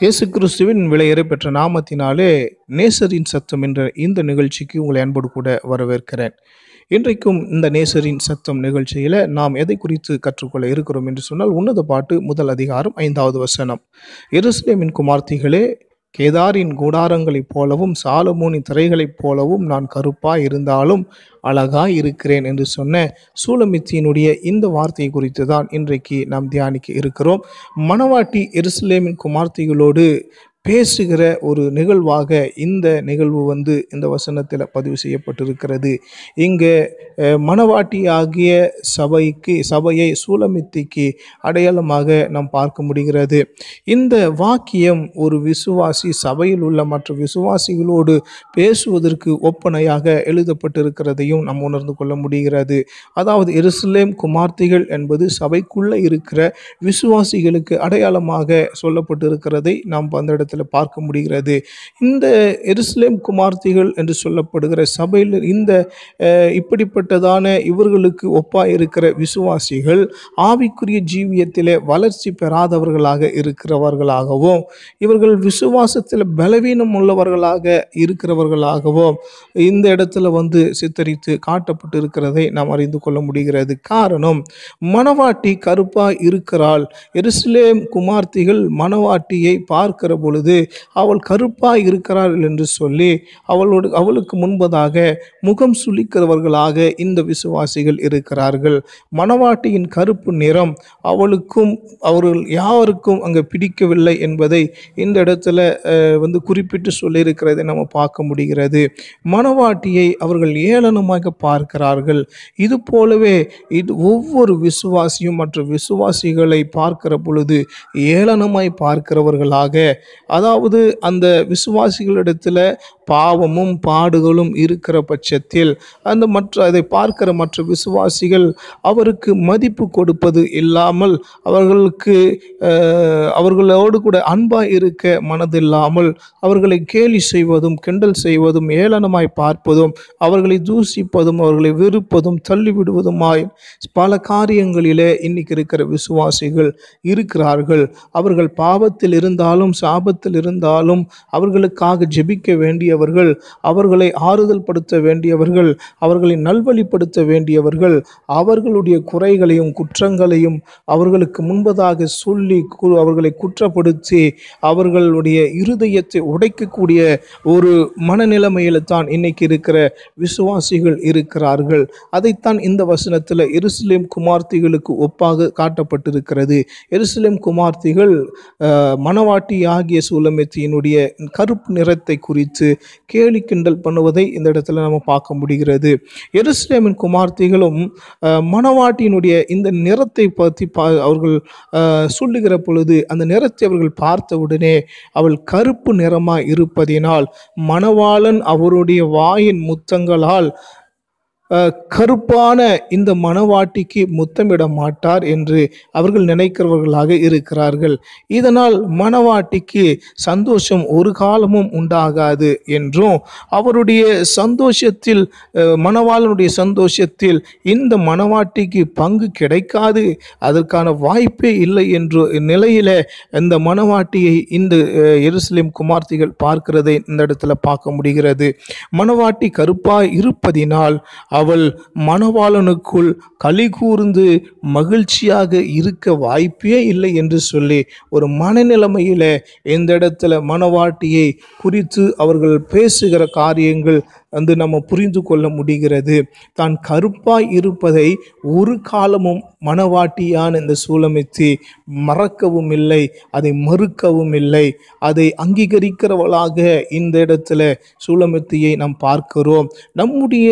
இயேசு கிறிஸ்துவின் விலையேற பெற்ற நாமத்தினாலே நேசரின் சத்தம் என்ற இந்த நிகழ்ச்சிக்கு உங்களை அன்போடு கூட வரவேற்கிறேன். இன்றைக்கும் இந்த நேசரின் சத்தம் நிகழ்ச்சியில் நாம் எதை குறித்து கற்றுக்கொள்ள இருக்கிறோம் என்று சொன்னால் உன்னத பாட்டு முதல் அதிகாரம் ஐந்தாவது வசனம். எருசலேமின் குமார்த்திகளே கேதாரின் கூடாரங்களைப் போலவும் சாலமோனின் திரைகளைப் போலவும் நான் கருப்பாய் இருந்தாலும் அழகாய் இருக்கிறேன் என்று சொன்ன சூலமித்தியினுடைய இந்த வார்த்தையை குறித்து தான் இன்றைக்கு நாம் தியானிக்க இருக்கிறோம். மணவாட்டி எருசலேமின் குமார்த்திகளோடு பேசுகிற ஒரு நிகழ்வாக இந்த நிகழ்வு வந்து இந்த வசனத்தில் பதிவு செய்யப்பட்டிருக்கிறது. இங்கே அஹ், மணவாட்டி ஆகிய சபைக்கு சபையை சூலமித்திக்கு அடையாளமாக நாம் பார்க்க முடிகிறது. இந்த வாக்கியம் ஒரு விசுவாசி சபையில் உள்ள மற்ற விசுவாசிகளோடு பேசுவதற்கு ஒப்பனையாக எழுதப்பட்டிருக்கிறதையும் நாம் உணர்ந்து கொள்ள முடிகிறது. அதாவது எருசலேம் குமார்த்திகள் என்பது சபைக்குள்ளே இருக்கிற விசுவாசிகளுக்கு அடையாளமாக சொல்லப்பட்டிருக்கிறதை நாம் அந்த இடத்துல பார்க்க முடிகிறது. இந்த எருசலேம் குமார்த்திகள் என்று சொல்லப்படுகிற சபையில் இந்த இப்படிப்பட்டதான இவர்களுக்கு ஒப்பாக இருக்கிற விசுவாசிகள் ஆவிக்குரிய ஜீவியத்திலே வளர்ச்சி பெறாதவர்களாக இருக்கிறவர்களாகவும் இவர்கள் விசுவாசத்தில் பலவீனம் உள்ளவர்களாக இருக்கிறவர்களாகவும் இந்த இடத்துல வந்து சித்தரித்து காட்டப்பட்டு இருக்கிறதை நாம் அறிந்து கொள்ள முடிகிறது. காரணம் மணவாட்டி கருப்பாக இருக்கிறாள். எருசலேம் குமார்த்திகள் மணவாட்டியை பார்க்கிற பொழுது அவள் கருப்பாய் இருக்கிறாள் என்று சொல்லி அவளோடு அவளுக்கு முன்பதாக முகம் சுளிக்கிறவர்களாக இந்த விசுவாசிகள் இருக்கிறார்கள். மணவாட்டியின் கருப்பு நிறம் அவளுக்கும் அவர்கள் யாருக்கும் அங்கே பிடிக்கவில்லை என்பதை இந்த இடத்துல வந்து குறிப்பிட்டு சொல்லியிருக்கிறதை நம்ம பார்க்க முடிகிறது. மணவாட்டியை அவர்கள் ஏளனமாக பார்க்கிறார்கள். இது போலவே இது ஒவ்வொரு விசுவாசியும் மற்ற விசுவாசிகளை பார்க்கிற பொழுது ஏளனமாய் பார்க்கிறவர்களாக அதாவது அந்த விசுவாசிகளிடத்தில் பாவமும் பாடுகளும் இருக்கிற பட்சத்தில் அந்த மற்ற அதை பார்க்கிற மற்ற விசுவாசிகள் அவருக்கு மதிப்பு கொடுப்பது இல்லாமல் அவர்களுக்கு அவர்களோடு கூட அன்பாக இருக்க மனதில்லாமல் அவர்களை கேலி செய்வதும் கிண்டல் செய்வதும் ஏளனமாய் பார்ப்பதும் அவர்களை தூசிப்பதும் அவர்களை வெறுப்பதும் தள்ளிவிடுவதுமாய் பல காரியங்களிலே இன்னைக்கு இருக்கிற விசுவாசிகள் இருக்கிறார்கள். அவர்கள் பாவத்தில் இருந்தாலும் சாபத்தில் இருந்தாலும் அவர்களுக்காக ஜெபிக்க வேண்டிய வேண்டியவர்கள் அவர்களை ஆறுதல் படுத்த வேண்டியவர்கள் அவர்களை நல்வழிப்படுத்த வேண்டியவர்கள் அவர்களுடைய குறைகளையும் குற்றங்களையும் அவர்களுக்கு முன்பதாக சொல்லி அவர்களை குற்றப்படுத்தி அவர்களுடைய இருதயத்தை உடைக்கக்கூடிய ஒரு மனநிலைமையில தான் இன்னைக்கு இருக்கிற விசுவாசிகள் இருக்கிறார்கள். அதைத்தான் இந்த வசனத்தில் எருசலேம் குமார்த்திகளுக்கு ஒப்பாக காட்டப்பட்டிருக்கிறது. எருசலேம் குமார்த்திகள் மனவாட்டி மணவாட்டி ஆகிய சூலமெத்தியினுடைய கருப்பு நிறத்தை குறித்து கேலி கிண்டல் பண்ணுவதை இந்த இடத்துல நம்ம பார்க்க முடிகிறது. எருசலேமின் குமார்த்திகளும் மணவாட்டியினுடைய இந்த நிறத்தை பற்றி பா அவர்கள் சொல்லுகிற பொழுது அந்த நிறத்தை அவர்கள் பார்த்தவுடனே அவள் கருப்பு நிறமாய் இருப்பதினால் மணவாளன் அவருடைய வாயின் முத்தங்களால் கருப்பான இந்த மணவாட்டிக்கு முத்தமிட மாட்டார் என்று அவர்கள் நினைக்கிறவர்களாக இருக்கிறார்கள். இதனால் மணவாட்டிக்கு சந்தோஷம் ஒரு காலமும் உண்டாகாது என்றும் அவருடைய சந்தோஷத்தில் அஹ், மணவாளனுடைய சந்தோஷத்தில் இந்த மணவாட்டிக்கு பங்கு கிடைக்காது அதற்கான வாய்ப்பே இல்லை என்று நிலையில இந்த மணவாட்டியை இந்த எருசலேம் குமார்த்திகள் பார்க்கிறதை இந்த இடத்துல பார்க்க முடிகிறது. மணவாட்டி கருப்பாய் இருப்பதினால் அவள் மணவாளனுக்குள் களி கூர்ந்து மகிழ்ச்சியாக இருக்க வாய்ப்பே இல்லை என்று சொல்லி ஒரு மனநிலைமையில் இந்த இடத்துல மணவாட்டியை குறித்து அவர்கள் பேசுகிற காரியங்கள் வந்து நம்ம புரிந்து கொள்ள முடிகிறது. தான் கருப்பாய் இருப்பதை ஒரு காலமும் மனவாட்டியான இந்த சூலமித்தி மறக்கவும் இல்லை அதை மறுக்கவும் இல்லை. அதை அங்கீகரிக்கிறவளாக இந்த இடத்துல சூலமித்தியை நாம் பார்க்கிறோம். நம்முடைய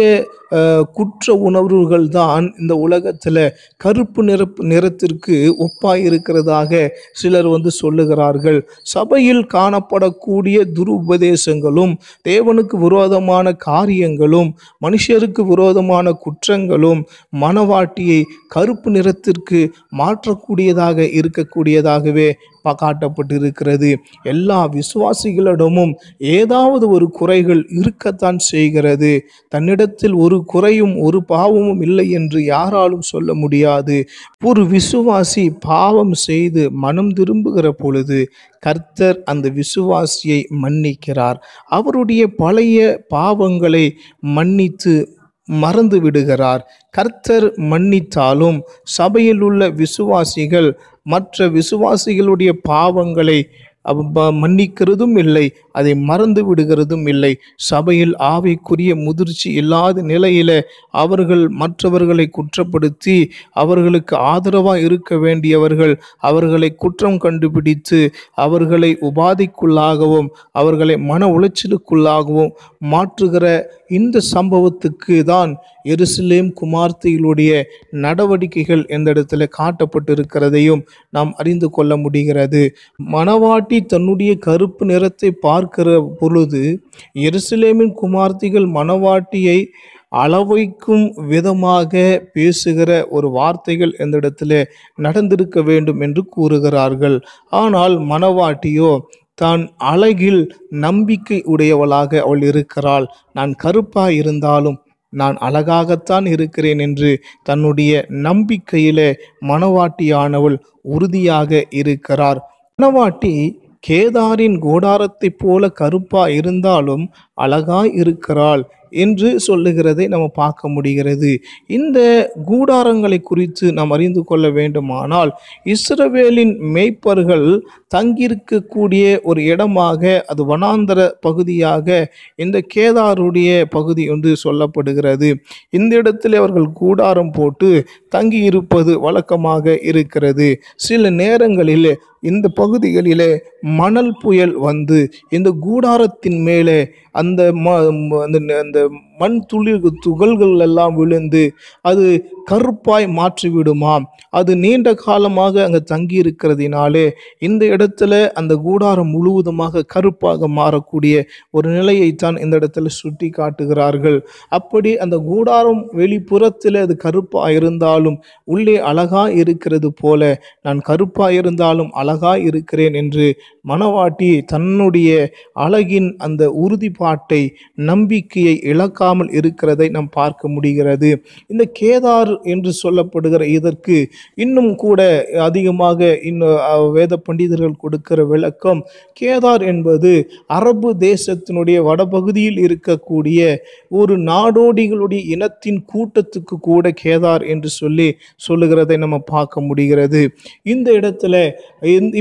குற்ற உணர்வுகள் தான் இந்த உலகத்தில் கருப்பு நிற நிறத்திற்கு ஒப்பாய் இருக்கிறதாக சிலர் வந்து சொல்லுகிறார்கள். சபையில் காணப்படக்கூடிய துருபதேசங்களும் தேவனுக்கு விரோதமான காரியங்களும் மனுஷருக்கு விரோதமான குற்றங்களும் மனவாட்டியை கருப்பு நிறத்திற்கு மாற்றக்கூடியதாக இருக்கக்கூடியதாகவே காட்டப்பட்டிருக்கிறது. எல்லா விசுவாசிகளிடமும் ஏதாவது ஒரு குறைகள் இருக்கத்தான் செய்கிறது. தன்னிடத்தில் ஒரு குறையும் ஒரு பாவமும் இல்லை என்று யாராலும் சொல்ல முடியாது. ஒரு விசுவாசி பாவம் செய்து மனம் திரும்புகிற பொழுது கர்த்தர் அந்த விசுவாசியை மன்னிக்கிறார். அவருடைய பழைய பாவங்களை மன்னித்து மறந்து விடுகிறார். கர்த்தர் மன்னித்தாலும் சபையில் உள்ள விசுவாசிகள் மற்ற விசுவாசிகளுடைய பாவங்களை மன்னிக்கிறதும் இல்லை அதை மறந்து விடுகிறதும் இல்லை. சபையில் ஆவிக்குரிய முதிர்ச்சி இல்லாத நிலையில அவர்கள் மற்றவர்களை குற்றப்படுத்தி அவர்களுக்கு ஆதரவாக இருக்க வேண்டியவர்கள் அவர்களை குற்றம் கண்டுபிடித்து அவர்களை உபாதைக்குள்ளாகவும் அவர்களை மன உளைச்சலுக்குள்ளாகவும் மாற்றுகிற இந்த சம்பவத்துக்கு தான் எருசலேம் குமார்த்திகளுடைய நடவடிக்கைகள் எந்த இடத்துல காட்டப்பட்டிருக்கிறதையும் நாம் அறிந்து கொள்ள முடிகிறது. மணவாட்டி தன்னுடைய கருப்பு நிறத்தை பார்க்கிற பொழுது எருசலேமின் குமார்த்திகள் மணவாட்டியை அளவைக்கும் விதமாக பேசுகிற ஒரு வார்த்தைகள் இந்த இடத்துல நடந்திருக்க வேண்டும் என்று கூறுகிறார்கள். ஆனால் மணவாட்டியோ தான் அழகில் நம்பிக்கை உடையவளாக அவள் இருக்கிறாள். நான் கருப்பாக இருந்தாலும் நான் அழகாகத்தான் இருக்கிறேன் என்று தன்னுடைய நம்பிக்கையில மணவாட்டியானவள் உறுதியாக இருக்கிறார். மணவாட்டி கேதாரின் கோடாரத்தைப் போல கருப்பா இருந்தாலும் அழகாய் இருக்கிறாள். என்று சொல்லுகிறதை நம்ம பார்க்க முடிகிறது. இந்த கூடாரங்களை குறித்து நாம் அறிந்து கொள்ள வேண்டுமானால் இஸ்ரவேலின் மேய்ப்பர்கள் தங்கியிருக்கக்கூடிய ஒரு இடமாக அது வனாந்தர பகுதியாக இந்த கேதாருடைய பகுதி என்று சொல்லப்படுகிறது. இந்த இடத்தில் அவர்கள் கூடாரம் போட்டு தங்கியிருப்பது வழக்கமாக இருக்கிறது. சில நேரங்களில் இந்த பகுதிகளிலே மணல் புயல் வந்து இந்த கூடாரத்தின் மேலே அந்த ம அந்த அந்த மண் துளி துகள்கள் எல்லாம் விழுந்து அது கருப்பாய் மாற்றிவிடுமாம் அது நீண்ட காலமாக அங்கே தங்கி இருக்கிறதினாலே இந்த இடத்துல அந்த கூடாரம் முழுவதுமாக கருப்பாக மாறக்கூடிய ஒரு நிலையைத்தான் இந்த இடத்துல சுட்டி காட்டுகிறார்கள் அப்படி அந்த கூடாரம் வெளிப்புறத்தில் அது கருப்பாக இருந்தாலும் உள்ளே அழகாக இருக்கிறது போல நான் கருப்பாக இருந்தாலும் அழகாக இருக்கிறேன் என்று மணவாட்டி தன்னுடைய அழகின் அந்த உறுதிப்பாட்டை நம்பிக்கையை இழக்காமல் இருக்கிறதை நாம் பார்க்க முடிகிறது. இந்த கேதார் என்று சொல்லப்படுகிற இதற்கு இன்னும் கூட அதிகமாக இன்னும் வேத பண்டிதர்கள் கொடுக்கிற விளக்கம் கேதார் என்பது அரபு தேசத்தினுடைய வடபகுதியில் இருக்கக்கூடிய ஒரு நாடோடிகளுடைய இனத்தின் கூட்டத்துக்கு கூட கேதார் என்று சொல்லி சொல்லுகிறதை நம்ம பார்க்க முடிகிறது. இந்த இடத்துல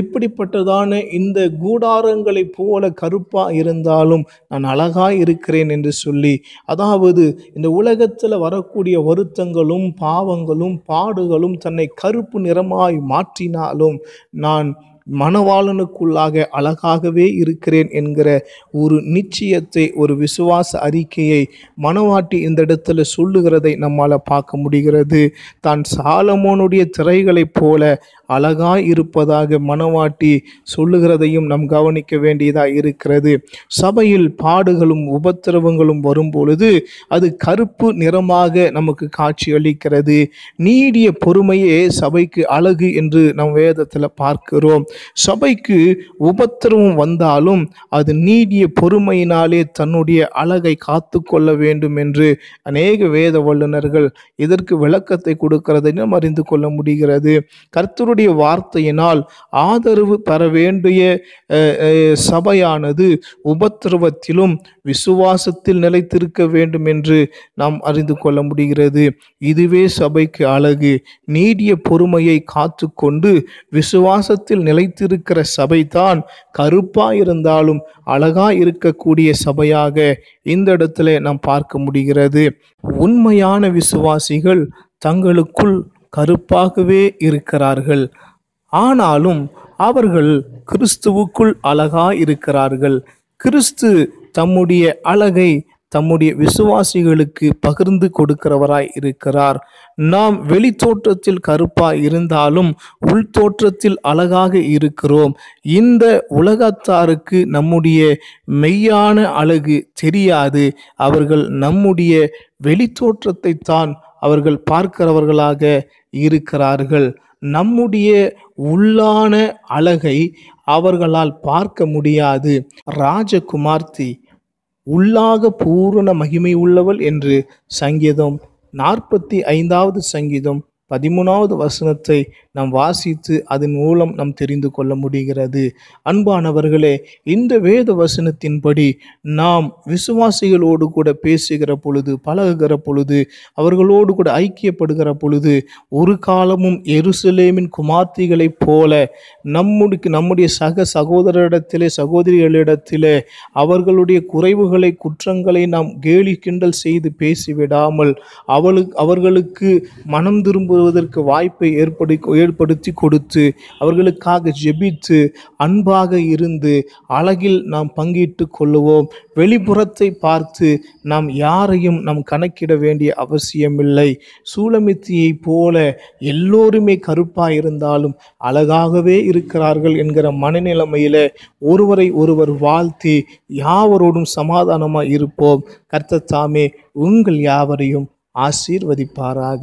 இப்படிப்பட்டதான இந்த கூடாரங்களைப் போல கருப்பா இருந்தாலும் நான் அழகாக இருக்கிறேன் என்று சொல்லி அதாவது இந்த உலகத்தில் வரக்கூடிய வருத்தங்களும் பாவங்களும் பாடுகளும் தன்னை கருப்பு நிறமாய் மாற்றினாலும் நான் மணவாளனுக்குள்ளாக அழகாகவே இருக்கிறேன் என்கிற ஒரு நிச்சயத்தை ஒரு விசுவாச அறிக்கையை மணவாட்டி இந்த இடத்துல சொல்லுகிறதை நம்மால் பார்க்க முடிகிறது. தான் சாலமோனுடைய திரைகளைப் போல அழகாய் இருப்பதாக மனவாட்டி சொல்லுகிறதையும் நாம் கவனிக்க வேண்டியதாக இருக்கிறது. சபையில் பாடுகளும் உபத்திரவங்களும் வரும்பொழுது அது கருப்பு நிறமாக நமக்கு காட்சி அளிக்கிறது நீடிய பொறுமையே சபைக்கு அழகு என்று நம் வேதத்தில் பார்க்கிறோம். சபைக்கு உபத்திரவம் வந்தாலும் அது நீடிய பொறுமையினாலே தன்னுடைய அழகை காத்து கொள்ள வேண்டும் என்று அநேக வேத வல்லுநர்கள் இதற்கு விளக்கத்தை கொடுக்கிறதை நாம் அறிந்து கொள்ள முடிகிறது. கர்த்தருடைய வார்த்தையினால் ஆதரவு பெற வேண்டிய சபையானது உபத்திரவத்திலும் விசுவாசத்தில் நிலைத்திருக்க வேண்டும் என்று நாம் அறிந்து கொள்ள முடிகிறது. இதுவே சபைக்கு அழகு. நீடிய பொறுமையை காத்துக்கொண்டு விசுவாசத்தில் நிலைத்திருக்கிற சபைதான் கருப்பாக இருந்தாலும் அழகா இருக்கக்கூடிய சபையாக இந்த இடத்துல நாம் பார்க்க முடிகிறது. உண்மையான விசுவாசிகள் தங்களுக்குள் கருப்பாகவே இருக்கிறார்கள். ஆனாலும் அவர்கள் கிறிஸ்துவுக்குள் அழகா இருக்கிறார்கள் கிறிஸ்து தம்முடைய அழகை தம்முடைய விசுவாசிகளுக்கு பகிர்ந்து கொடுக்கிறவராய் இருக்கிறார். நாம் வெளித்தோற்றத்தில் கருப்பாக கருப்பாய் இருந்தாலும் உள்தோற்றத்தில் அழகாக இருக்கிறோம். இந்த உலகத்தாருக்கு நம்முடைய மெய்யான அழகு தெரியாது. அவர்கள் நம்முடைய வெளித்தோற்றத்தை தான் அவர்கள் பார்க்கிறவர்களாக இருக்கிறார்கள். நம்முடைய உள்ளான அழகை அவர்களால் பார்க்க முடியாது. ராஜகுமார்த்தி உள்ளாக பூரண மகிமை உள்ளவள் என்று சங்கீதம் நாற்பத்தி ஐந்தாவது சங்கீதம் பதிமூணாவது வசனத்தை நாம் வாசித்து அதன் மூலம் நாம் தெரிந்து கொள்ள முடிகிறது. அன்பானவர்களே இந்த வேத வசனத்தின்படி நாம் விசுவாசிகளோடு கூட பேசுகிற பொழுது பழகுகிற பொழுது அவர்களோடு கூட ஐக்கியப்படுகிற பொழுது ஒரு காலமும் எருசலேமின் குமார்த்திகளைப் போல நம்முடைய நம்முடைய சக சகோதரரிடத்திலே சகோதரிகளிடத்திலே அவர்களுடைய குறைவுகளை குற்றங்களை நாம் கேலி கிண்டல் செய்து பேசிவிடாமல் அவளுக்கு அவர்களுக்கு மனம் திரும்ப வருவதற்கு வாய்ப்பை ஏற்படு ஏற்படுத்தி கொடுத்து அவர்களுக்காக ஜெபித்து அன்பாக இருந்து அழகில் நாம் பங்கிட்டு கொள்ளுவோம். வெளிப்புறத்தை பார்த்து நாம் யாரையும் நாம் கணக்கிட வேண்டிய அவசியமில்லை. சூளமித்தியை போல எல்லோருமே கருப்பாக இருந்தாலும் அழகாகவே இருக்கிறார்கள் என்கிற மனநிலைமையில ஒருவரை ஒருவர் வாழ்த்தி யாவரோடும் சமாதானமாக இருப்போம். கர்த்தத்தாமே உங்கள் யாவரையும் ஆசீர்வதிப்பாராக.